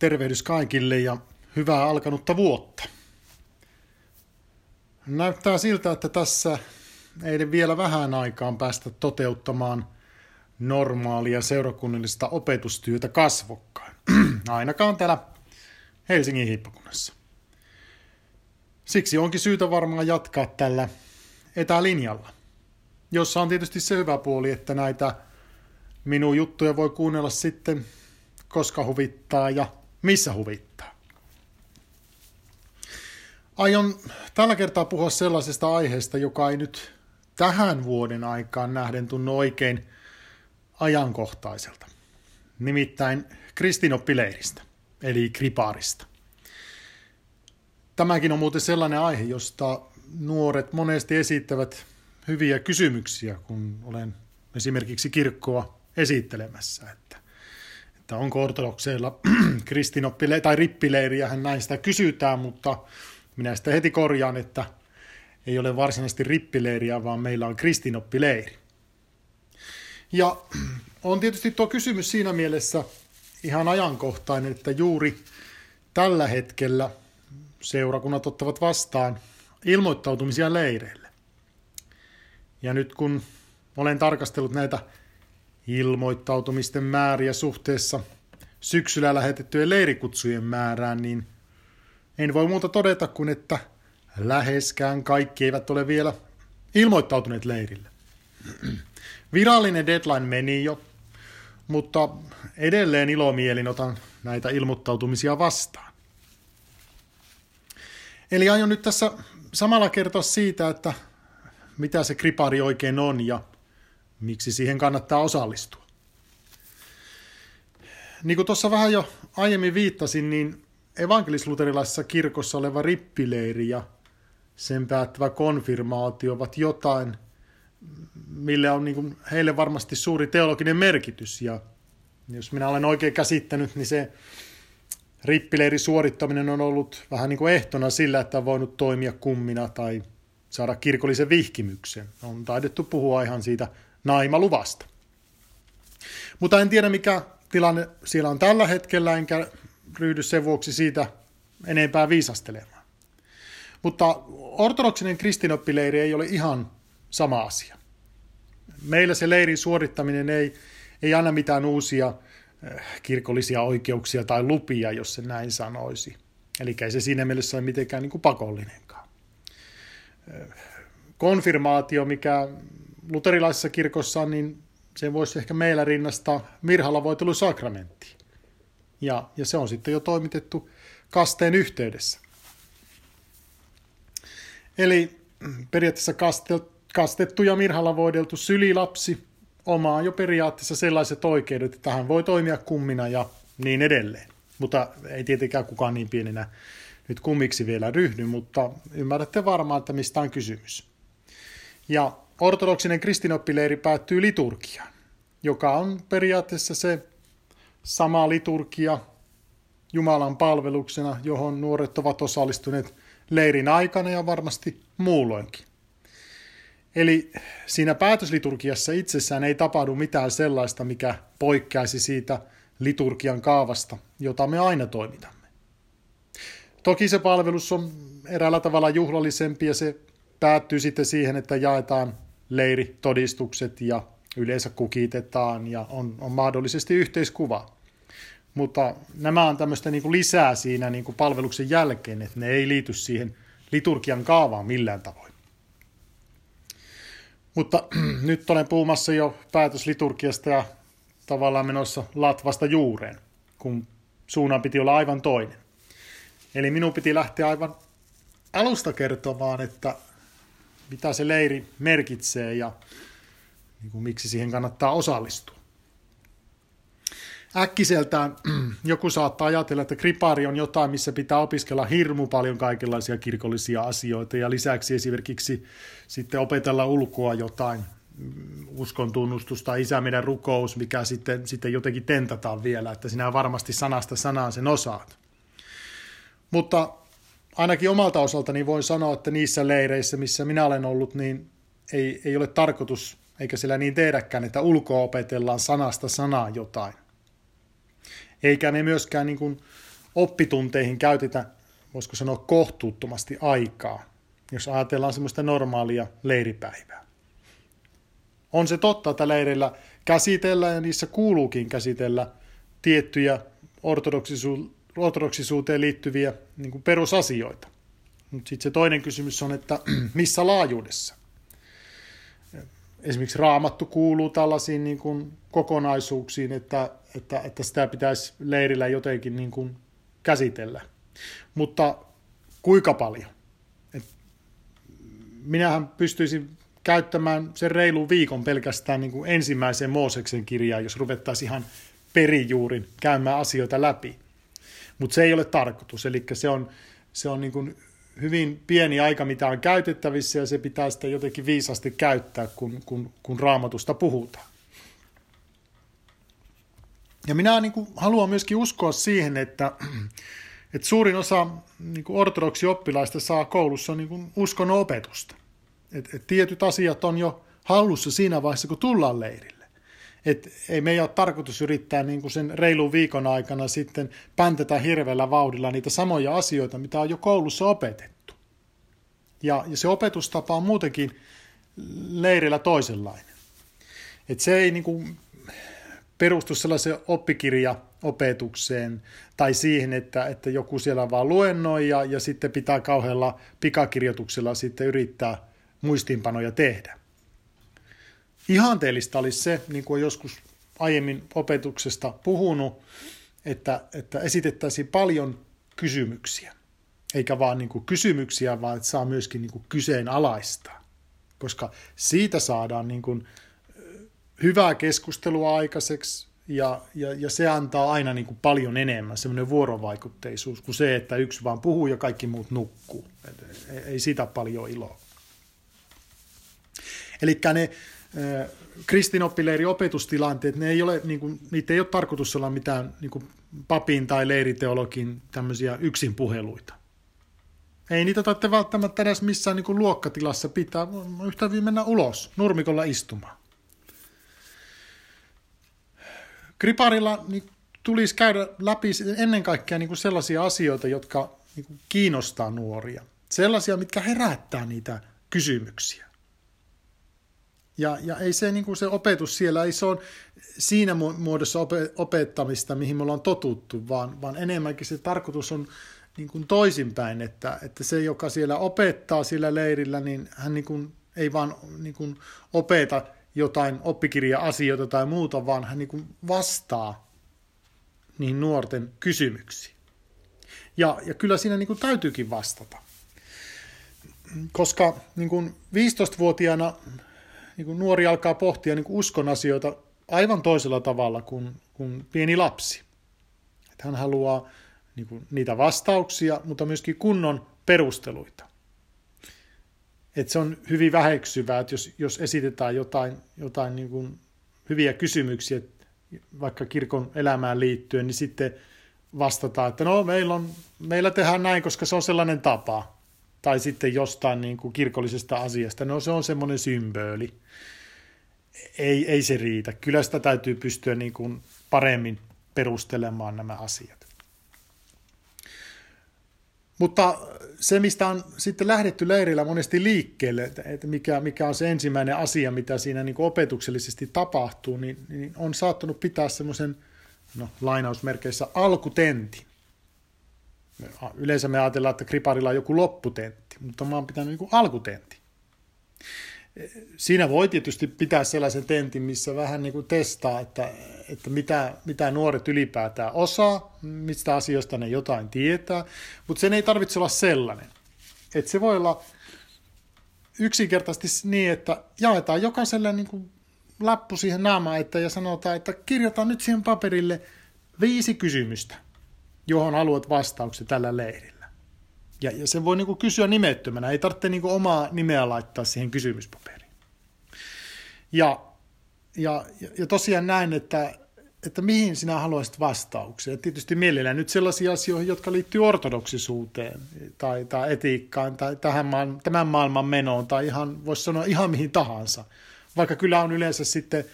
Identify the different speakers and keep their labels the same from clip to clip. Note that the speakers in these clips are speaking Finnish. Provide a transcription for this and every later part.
Speaker 1: tervehdys kaikille ja hyvää alkanutta vuotta. Näyttää siltä, että tässä ei vielä vähän aikaan päästä toteuttamaan normaalia seurakunnallista opetustyötä kasvokkain. Ainakaan täällä Helsingin hiippakunnassa. Siksi onkin syytä varmaan jatkaa tällä etälinjalla, jossa on tietysti se hyvä puoli, että näitä minun juttuja voi kuunnella sitten koska huvittaa ja missä huvittaa. Aion tällä kertaa puhua sellaisesta aiheesta, joka ei nyt tähän vuoden aikaan nähden tunnu oikein ajankohtaiselta. Nimittäin kristinoppileiristä, eli kripaarista. Tämäkin on muuten sellainen aihe, josta nuoret monesti esittävät hyviä kysymyksiä, kun olen esimerkiksi kirkkoa esittelemässä. Että että onko ortodokseilla kristinoppileiri tai rippileiriähän näistä kysytään, mutta minä sitä heti korjaan, että ei ole varsinaisesti rippileiriä, vaan meillä on kristinoppileiri. Ja on tietysti tuo kysymys siinä mielessä ihan ajankohtainen, että juuri tällä hetkellä seurakunnat ottavat vastaan ilmoittautumisia leireille. Ja nyt kun olen tarkastellut näitä ilmoittautumisten määriä suhteessa syksyllä lähetettyjen leirikutsujen määrään, niin en voi muuta todeta kuin, että läheskään kaikki eivät ole vielä ilmoittautuneet leirille. Virallinen deadline meni jo, mutta edelleen ilomielin otan näitä ilmoittautumisia vastaan. Eli aion nyt tässä samalla kertoa siitä, että mitä se kripari oikein on ja miksi siihen kannattaa osallistua. Niin kuin tuossa vähän jo aiemmin viittasin, niin evankelisluterilaisessa kirkossa oleva rippileiri ja sen päättävä konfirmaatio ovat jotain, mille on niin kuin heille varmasti suuri teologinen merkitys. Ja jos minä olen oikein käsittänyt, niin se rippileiri suorittaminen on ollut vähän niin kuin ehtona sillä, että on voinut toimia kummina tai saada kirkollisen vihkimyksen. On taidettu puhua ihan siitä naimaluvasta. Mutta en tiedä, mikä tilanne siellä on tällä hetkellä, enkä ryhdy sen vuoksi siitä enempää viisastelemaan. Mutta ortodoksinen kristinoppileiri ei ole ihan sama asia. Meillä se leirin suorittaminen ei, ei anna mitään uusia eh, kirkollisia oikeuksia tai lupia, jos se näin sanoisi. Eli ei se siinä mielessä ole mitenkään niin kuin pakollinenkaan. Eh, konfirmaatio, mikä luterilaisessa kirkossa, niin se voisi ehkä meillä rinnastaa Mirhalla voitelu sakramentti. Ja, ja se on sitten jo toimitettu kasteen yhteydessä. Eli periaatteessa kastettu ja Mirhalla voideltu sylilapsi omaa jo periaatteessa sellaiset oikeudet, että hän voi toimia kummina ja niin edelleen. Mutta ei tietenkään kukaan niin pienenä nyt kummiksi vielä ryhdy, mutta ymmärrätte varmaan, että mistä on kysymys. Ja ortodoksinen kristinoppileiri päättyy liturgiaan, joka on periaatteessa se sama liturgia Jumalan palveluksena, johon nuoret ovat osallistuneet leirin aikana ja varmasti muulloinkin. Eli siinä päätösliturgiassa itsessään ei tapahdu mitään sellaista, mikä poikkeaisi siitä liturgian kaavasta, jota me aina toimitamme. Toki se palvelus on eräällä tavalla juhlallisempi ja se päättyy sitten siihen, että jaetaan leiritodistukset ja yleensä kukitetaan ja on, on mahdollisesti yhteiskuva. Mutta nämä on tämmöistä niin kuin lisää siinä niin kuin palveluksen jälkeen, että ne ei liity siihen liturgian kaavaan millään tavoin. Mutta nyt olen puhumassa jo päätösliturgiasta ja tavallaan menossa latvasta juureen, kun suunnan piti olla aivan toinen. Eli minun piti lähteä aivan alusta kertomaan, että mitä se leiri merkitsee ja niin kuin, miksi siihen kannattaa osallistua. Äkkiseltään joku saattaa ajatella, että kripaari on jotain, missä pitää opiskella hirmu paljon kaikenlaisia kirkollisia asioita ja lisäksi esimerkiksi sitten opetella ulkoa jotain mm, uskon tunnustusta, isä meidän rukous, mikä sitten, sitten jotenkin tentataan vielä, että sinä varmasti sanasta sanaan sen osaat. Mutta ainakin omalta osaltani voin sanoa, että niissä leireissä, missä minä olen ollut, niin ei, ei ole tarkoitus, eikä siellä niin tehdäkään, että ulkoa opetellaan sanasta sanaa jotain. Eikä ne myöskään niin kuin oppitunteihin käytetä, voisiko sanoa, kohtuuttomasti aikaa, jos ajatellaan semmoista normaalia leiripäivää. On se totta, että leirillä käsitellään ja niissä kuuluukin käsitellä tiettyjä ortodoksisu- ortodoksisuuteen liittyviä niin kuin perusasioita. Mutta sitten se toinen kysymys on, että missä laajuudessa? Esimerkiksi raamattu kuuluu tällaisiin niin kuin kokonaisuuksiin, että, että, että sitä pitäisi leirillä jotenkin niin kuin käsitellä. Mutta kuinka paljon? Et minähän pystyisin käyttämään sen reilun viikon pelkästään niin kuin ensimmäiseen Mooseksen kirjaan, jos ruvettaisiin ihan perijuurin käymään asioita läpi. Mutta se ei ole tarkoitus, eli se on, se on niin kuin hyvin pieni aika, mitä on käytettävissä, ja se pitää sitä jotenkin viisasti käyttää, kun, kun, kun raamatusta puhutaan. Ja minä niin kuin, haluan myöskin uskoa siihen, että, että suurin osa niin kuin ortodoksi oppilaista saa koulussa niin kuin uskon opetusta. Et, et tietyt asiat on jo hallussa siinä vaiheessa, kun tullaan leirille. Et ei meidän ole tarkoitus yrittää niin kuin sen reilun viikon aikana sitten päntetä hirveällä vauhdilla niitä samoja asioita, mitä on jo koulussa opetettu. Ja, ja se opetustapa on muutenkin leirillä toisenlainen. Et se ei niin kuin perustu sellaiseen oppikirjaopetukseen tai siihen, että, että joku siellä vaan luennoi ja, ja sitten pitää kauhealla pikakirjoituksella sitten yrittää muistiinpanoja tehdä. Ihanteellista olisi se, niin kuin joskus aiemmin opetuksesta puhunut, että, että esitettäisiin paljon kysymyksiä. Eikä vaan niin kuin kysymyksiä, vaan että saa myöskin niin kuin kyseenalaistaa. Koska siitä saadaan niin kuin hyvää keskustelua aikaiseksi ja, ja, ja se antaa aina niin kuin paljon enemmän, semmoinen vuorovaikutteisuus, kuin se, että yksi vaan puhuu ja kaikki muut nukkuu. ei, ei sitä paljon iloa. Eli ne kristinoppileiri opetustilanteet, ne ei ole, niin kuin, niitä ei ole tarkoitus olla mitään niin kuin papin tai leiriteologin tämmöisiä yksinpuheluita. Ei niitä tarvitse välttämättä edes missään niin kuin luokkatilassa pitää, yhtä mennä ulos nurmikolla istumaan. Kriparilla niin tulisi käydä läpi ennen kaikkea niin kuin sellaisia asioita, jotka niin kuin kiinnostaa nuoria. Sellaisia, mitkä herättää niitä kysymyksiä. Ja, ja ei se, niin kuin se opetus siellä, ei se ole siinä muodossa opettamista, mihin me ollaan totuttu, vaan, vaan enemmänkin se tarkoitus on niin kuin toisinpäin, että, että se, joka siellä opettaa sillä leirillä, niin hän niin kuin, ei vaan niin kuin opeta jotain oppikirja-asioita tai muuta, vaan hän niin kuin vastaa niihin nuorten kysymyksiin. Ja, ja kyllä siinä niin kuin täytyykin vastata. Koska niin kuin 15-vuotiaana niin kuin nuori alkaa pohtia niin kuin uskon asioita aivan toisella tavalla kuin, kuin pieni lapsi. Että hän haluaa niin kuin, niitä vastauksia, mutta myöskin kunnon perusteluita. Että se on hyvin väheksyvää, että jos, jos esitetään jotain, jotain niin kuin hyviä kysymyksiä vaikka kirkon elämään liittyen, niin sitten vastataan, että no meillä, on, meillä tehdään näin, koska se on sellainen tapa tai sitten jostain niin kuin kirkollisesta asiasta. No se on semmoinen symboli. Ei, ei se riitä. Kyllä sitä täytyy pystyä niin kuin paremmin perustelemaan nämä asiat. Mutta se, mistä on sitten lähdetty leirillä monesti liikkeelle, että mikä, mikä on se ensimmäinen asia, mitä siinä niin opetuksellisesti tapahtuu, niin, niin on saattanut pitää semmoisen no, lainausmerkeissä alkutentin. Yleensä me ajatellaan, että kriparilla on joku lopputentti, mutta mä oon pitänyt joku alkutentti. Siinä voi tietysti pitää sellaisen tentin, missä vähän niin kuin testaa, että, että mitä, mitä nuoret ylipäätään osaa, mistä asioista ne jotain tietää, mutta sen ei tarvitse olla sellainen. Että se voi olla yksinkertaisesti niin, että jaetaan jokaiselle niin kuin lappu siihen naamaan että, ja sanotaan, että kirjoita nyt siihen paperille viisi kysymystä – johon haluat vastauksen tällä leirillä. Ja, ja sen voi niin kuin kysyä nimettömänä, ei tarvitse niin kuin omaa nimeä laittaa siihen kysymyspaperiin. Ja, ja, ja tosiaan näin, että, että mihin sinä haluaisit vastauksia. Tietysti mielellään nyt sellaisia asioita, jotka liittyy ortodoksisuuteen tai, tai etiikkaan tai tähän maan, tämän maailman menoon tai ihan, voisi sanoa ihan mihin tahansa. Vaikka kyllä on yleensä sitten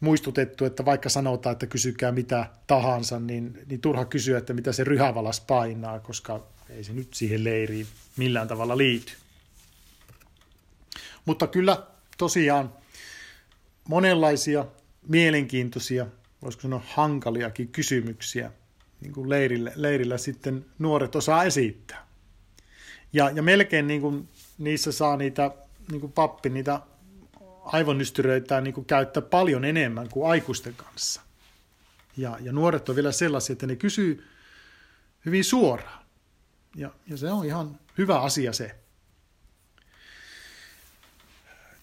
Speaker 1: muistutettu, että vaikka sanotaan, että kysykää mitä tahansa, niin, niin turha kysyä, että mitä se ryhävalas painaa, koska ei se nyt siihen leiriin millään tavalla liity. Mutta kyllä tosiaan monenlaisia mielenkiintoisia, voisiko sanoa hankaliakin kysymyksiä niin kuin leirillä, leirillä sitten nuoret osaa esittää. Ja, ja melkein niin kuin niissä saa niitä, niin kuin pappi, niitä aivonystyröitä niin käyttää paljon enemmän kuin aikuisten kanssa. Ja, ja nuoret on vielä sellaisia, että ne kysyy hyvin suoraan. Ja, ja se on ihan hyvä asia se.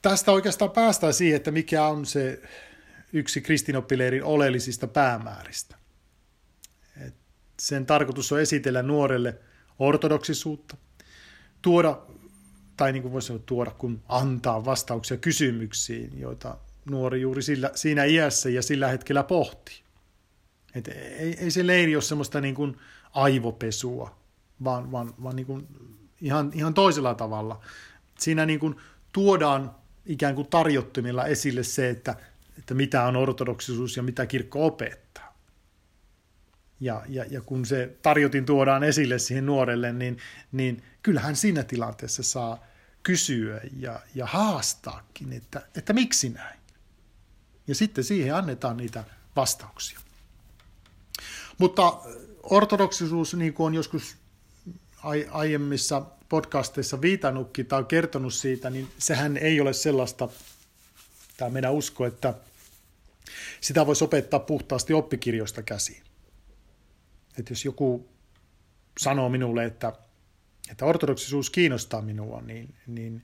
Speaker 1: Tästä oikeastaan päästään siihen, että mikä on se yksi kristinoppileirin oleellisista päämääristä. Et sen tarkoitus on esitellä nuorelle ortodoksisuutta, tuoda, tai niin kuin voisi sanoa tuoda, kun antaa vastauksia kysymyksiin, joita nuori juuri sillä, siinä iässä ja sillä hetkellä pohtii. Et ei, ei se leiri ole semmoista niin kuin aivopesua, vaan, vaan, vaan niin kuin ihan, ihan toisella tavalla. Siinä niin kuin tuodaan ikään kuin tarjottimilla esille se, että, että mitä on ortodoksisuus ja mitä kirkko opettaa. Ja, ja, ja kun se tarjotin tuodaan esille siihen nuorelle, niin, niin kyllähän siinä tilanteessa saa kysyä ja, ja haastaakin, että, että miksi näin. Ja sitten siihen annetaan niitä vastauksia. Mutta ortodoksisuus, niin kuin on joskus aiemmissa podcasteissa viitannutkin tai kertonut siitä, niin sehän ei ole sellaista, tämä meidän usko, että sitä voisi opettaa puhtaasti oppikirjoista käsiin. Että jos joku sanoo minulle, että, että ortodoksisuus kiinnostaa minua, niin, niin,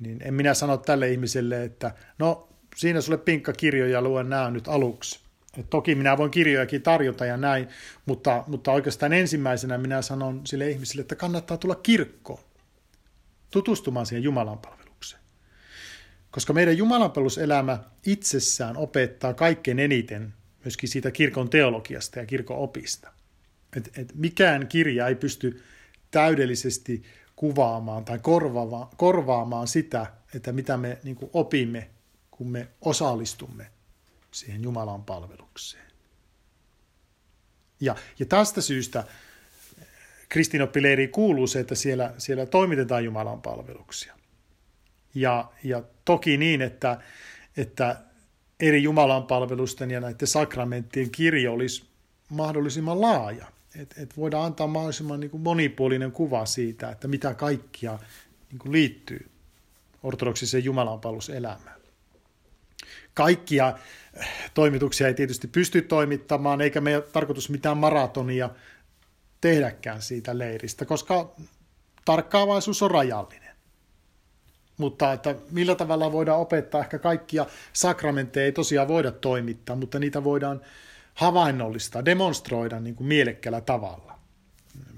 Speaker 1: niin en minä sano tälle ihmiselle, että no siinä sulle pinkka kirjo ja luen nämä nyt aluksi. Et toki minä voin kirjojakin tarjota ja näin, mutta, mutta oikeastaan ensimmäisenä minä sanon sille ihmiselle, että kannattaa tulla kirkkoon tutustumaan siihen Jumalan palvelukseen. Koska meidän Jumalanpalveluselämä itsessään opettaa kaikkein eniten myöskin siitä kirkon teologiasta ja kirkon opista. Et, et mikään kirja ei pysty täydellisesti kuvaamaan tai korvaamaan, korvaamaan sitä, että mitä me niin opimme, kun me osallistumme siihen Jumalan palvelukseen. Ja, ja tästä syystä kristinoppileiriin kuuluu se, että siellä, siellä toimitetaan Jumalan palveluksia. Ja, ja toki niin, että, että eri Jumalan palvelusten ja näiden sakramenttien kirjo olisi mahdollisimman laaja. Että et voidaan antaa mahdollisimman niin kuin monipuolinen kuva siitä, että mitä kaikkia niin kuin liittyy ortodoksiseen Jumalanpalveluselämään. Kaikkia toimituksia ei tietysti pysty toimittamaan, eikä me tarkoitus mitään maratonia tehdäkään siitä leiristä, koska tarkkaavaisuus on rajallinen. Mutta että millä tavalla voidaan opettaa, ehkä kaikkia sakramentteja ei tosiaan voida toimittaa, mutta niitä voidaan havainnollistaa, demonstroida niin kuin mielekkäällä tavalla.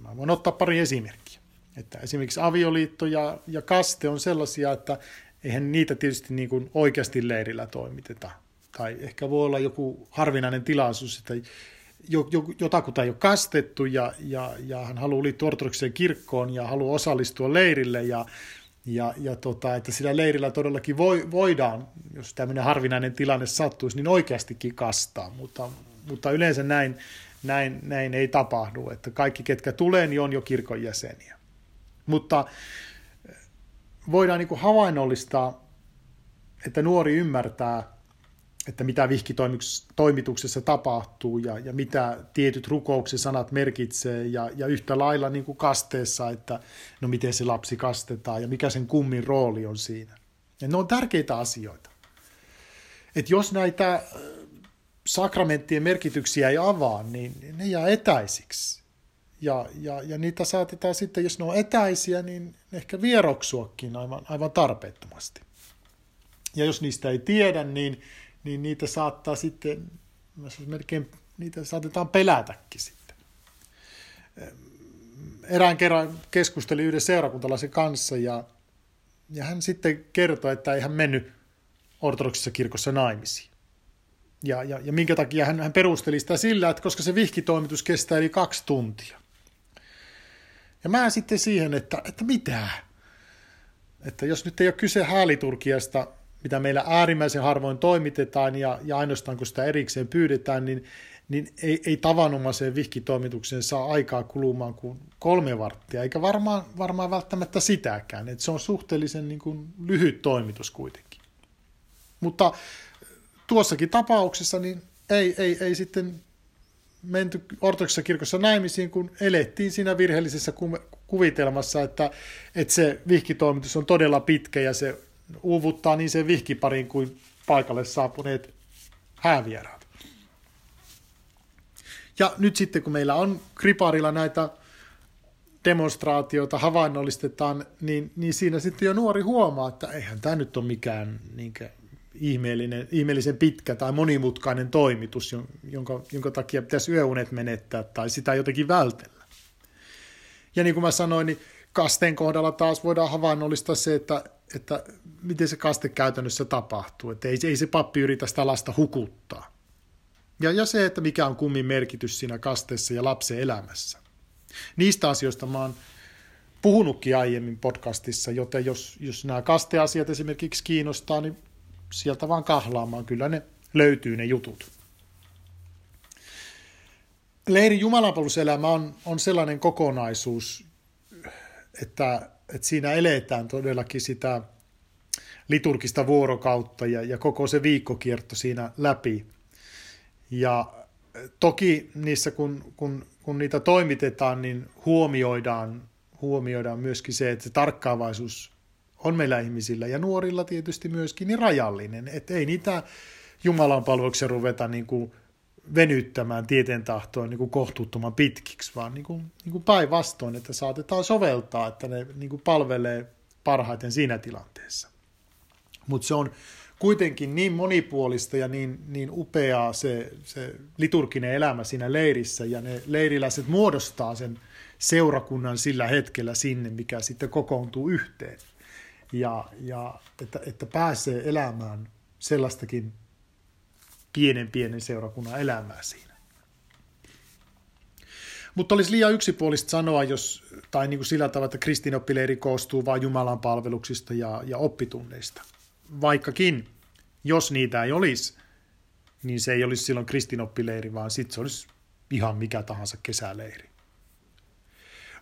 Speaker 1: Mä voin ottaa pari esimerkkiä. Että esimerkiksi avioliitto ja, ja kaste on sellaisia, että eihän niitä tietysti niin kuin oikeasti leirillä toimiteta tai ehkä voi olla joku harvinainen tilaisuus, että jotakuta ei ole kastettu ja, ja, ja hän haluaa liittyä ortodoksiseen kirkkoon ja haluaa osallistua leirille ja, ja, ja tota, että sillä leirillä todellakin voi, voidaan, jos tämmöinen harvinainen tilanne sattuisi, niin oikeastikin kastaa, mutta, mutta yleensä näin, näin, näin ei tapahdu, että kaikki ketkä tulee, niin on jo kirkon jäseniä. Mutta voidaan niin havainnollistaa, että nuori ymmärtää että mitä vihkitoimituksessa tapahtuu ja, ja mitä tietyt rukouksen sanat merkitsee ja, ja yhtä lailla niin kuin kasteessa, että no miten se lapsi kastetaan ja mikä sen kummin rooli on siinä. Ja ne on tärkeitä asioita. että jos näitä äh, sakramenttien merkityksiä ei avaa, niin ne jää etäisiksi. Ja, ja, ja niitä saatetaan sitten, jos ne on etäisiä, niin ehkä vieroksuakin aivan, aivan tarpeettomasti. Ja jos niistä ei tiedä, niin niin niitä saattaa sitten, melkein niitä saatetaan pelätäkin sitten. Erään kerran keskustelin yhden seurakuntalaisen kanssa ja, ja hän sitten kertoi, että ei hän mennyt ortodoksissa kirkossa naimisiin. Ja, ja, ja minkä takia hän, hän perusteli sitä sillä, että koska se vihkitoimitus kestää yli kaksi tuntia. Ja mä sitten siihen, että, että mitä? Että jos nyt ei ole kyse hääliturkiasta, mitä meillä äärimmäisen harvoin toimitetaan ja, ja ainoastaan kun sitä erikseen pyydetään, niin, niin ei, ei tavanomaiseen vihkitoimitukseen saa aikaa kulumaan kuin kolme varttia, eikä varmaan, varmaan välttämättä sitäkään. Et se on suhteellisen niin kuin, lyhyt toimitus kuitenkin. Mutta tuossakin tapauksessa niin ei, ei, ei sitten menty ortodoksessa kirkossa naimisiin, kun elettiin siinä virheellisessä kuvitelmassa, että, että se vihkitoimitus on todella pitkä ja se uuvuttaa niin sen vihkiparin kuin paikalle saapuneet häävieraat. Ja nyt sitten kun meillä on kriparilla näitä demonstraatioita havainnollistetaan, niin, niin siinä sitten jo nuori huomaa, että eihän tämä nyt ole mikään niinkö, ihmeellinen, ihmeellisen pitkä tai monimutkainen toimitus, jonka, jonka takia pitäisi yöunet menettää tai sitä jotenkin vältellä. Ja niin kuin mä sanoin, niin kasteen kohdalla taas voidaan havainnollistaa se, että, että miten se kaste käytännössä tapahtuu. Että ei, ei se pappi yritä sitä lasta hukuttaa. Ja, ja se, että mikä on kummin merkitys siinä kasteessa ja lapsen elämässä. Niistä asioista mä oon puhunutkin aiemmin podcastissa, joten jos, jos nämä kasteasiat esimerkiksi kiinnostaa, niin sieltä vaan kahlaamaan. Kyllä ne löytyy ne jutut. Leirin jumalanpalveluselämä on, on sellainen kokonaisuus, että, että siinä eletään todellakin sitä liturgista vuorokautta ja, ja koko se viikkokierto siinä läpi. Ja toki niissä, kun, kun, kun niitä toimitetaan, niin huomioidaan, huomioidaan myöskin se, että se tarkkaavaisuus on meillä ihmisillä ja nuorilla tietysti myöskin niin rajallinen, että ei niitä Jumalan palveluksia ruveta niin kuin venyttämään tieten tahtoon niin kuin kohtuuttoman pitkiksi, vaan niin kuin, niin kuin päinvastoin, että saatetaan soveltaa, että ne niin kuin palvelee parhaiten siinä tilanteessa. Mutta se on kuitenkin niin monipuolista ja niin, niin upeaa se, se liturginen elämä siinä leirissä, ja ne leiriläiset muodostaa sen seurakunnan sillä hetkellä sinne, mikä sitten kokoontuu yhteen. Ja, ja että, että pääsee elämään sellaistakin pienen pienen seurakunnan elämää siinä. Mutta olisi liian yksipuolista sanoa, jos, tai niin kuin sillä tavalla, että kristinoppileiri koostuu vain Jumalan palveluksista ja, ja oppitunneista. Vaikkakin, jos niitä ei olisi, niin se ei olisi silloin kristinoppileiri, vaan sitten se olisi ihan mikä tahansa kesäleiri.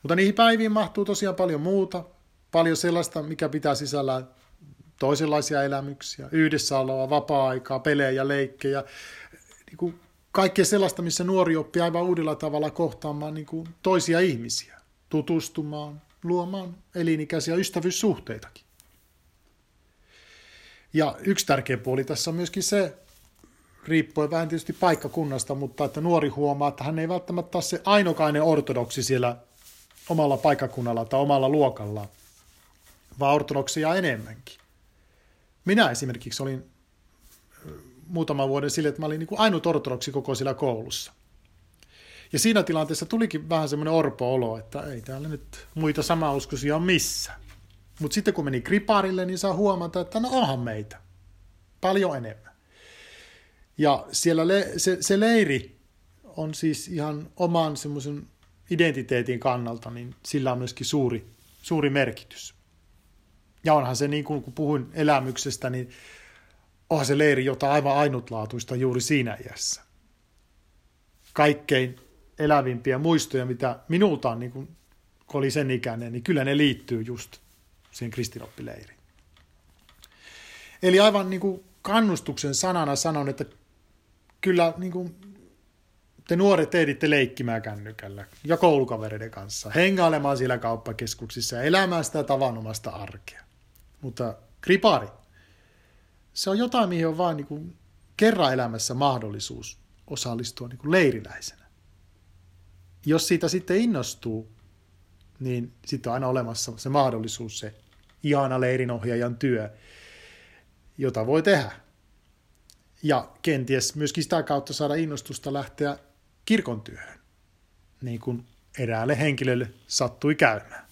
Speaker 1: Mutta niihin päiviin mahtuu tosiaan paljon muuta, paljon sellaista, mikä pitää sisällä toisenlaisia elämyksiä, yhdessäoloa, vapaa-aikaa, pelejä leikkejä, niin kuin kaikkea sellaista, missä nuori oppii aivan uudella tavalla kohtaamaan niin kuin toisia ihmisiä, tutustumaan, luomaan elinikäisiä ystävyyssuhteitakin. Ja yksi tärkeä puoli tässä on myöskin se, riippuen vähän tietysti paikkakunnasta, mutta että nuori huomaa, että hän ei välttämättä ole se ainokainen ortodoksi siellä omalla paikkakunnalla tai omalla luokalla, vaan ortodoksia enemmänkin. Minä esimerkiksi olin muutama vuoden sille, että mä olin niin kuin ainut ortodoksi koko siellä koulussa. Ja siinä tilanteessa tulikin vähän semmoinen orpo-olo, että ei täällä nyt muita samauskoisia ole missä. Mutta sitten kun meni kriparille, niin saa huomata, että no onhan meitä. Paljon enemmän. Ja siellä le- se, se leiri on siis ihan oman semmoisen identiteetin kannalta, niin sillä on myöskin suuri, suuri merkitys. Ja onhan se niin kuin kun puhuin elämyksestä, niin onhan se leiri jotain aivan ainutlaatuista juuri siinä iässä. Kaikkein elävimpiä muistoja, mitä minulta on, niin kuin, kun oli sen ikäinen, niin kyllä ne liittyy just siihen kristinoppileiriin. Eli aivan niin kuin kannustuksen sanana sanon, että kyllä niin kuin te nuoret ehditte leikkimään kännykällä ja koulukavereiden kanssa, hengailemaan siellä kauppakeskuksissa ja elämään sitä tavanomasta arkea. Mutta kripari, se on jotain, mihin on vain niin kerran elämässä mahdollisuus osallistua niin kuin leiriläisenä. Jos siitä sitten innostuu, niin sitten on aina olemassa se mahdollisuus, se ihana leirinohjaajan työ, jota voi tehdä. Ja kenties myöskin sitä kautta saada innostusta lähteä kirkon työhön, niin kuin eräälle henkilölle sattui käymään.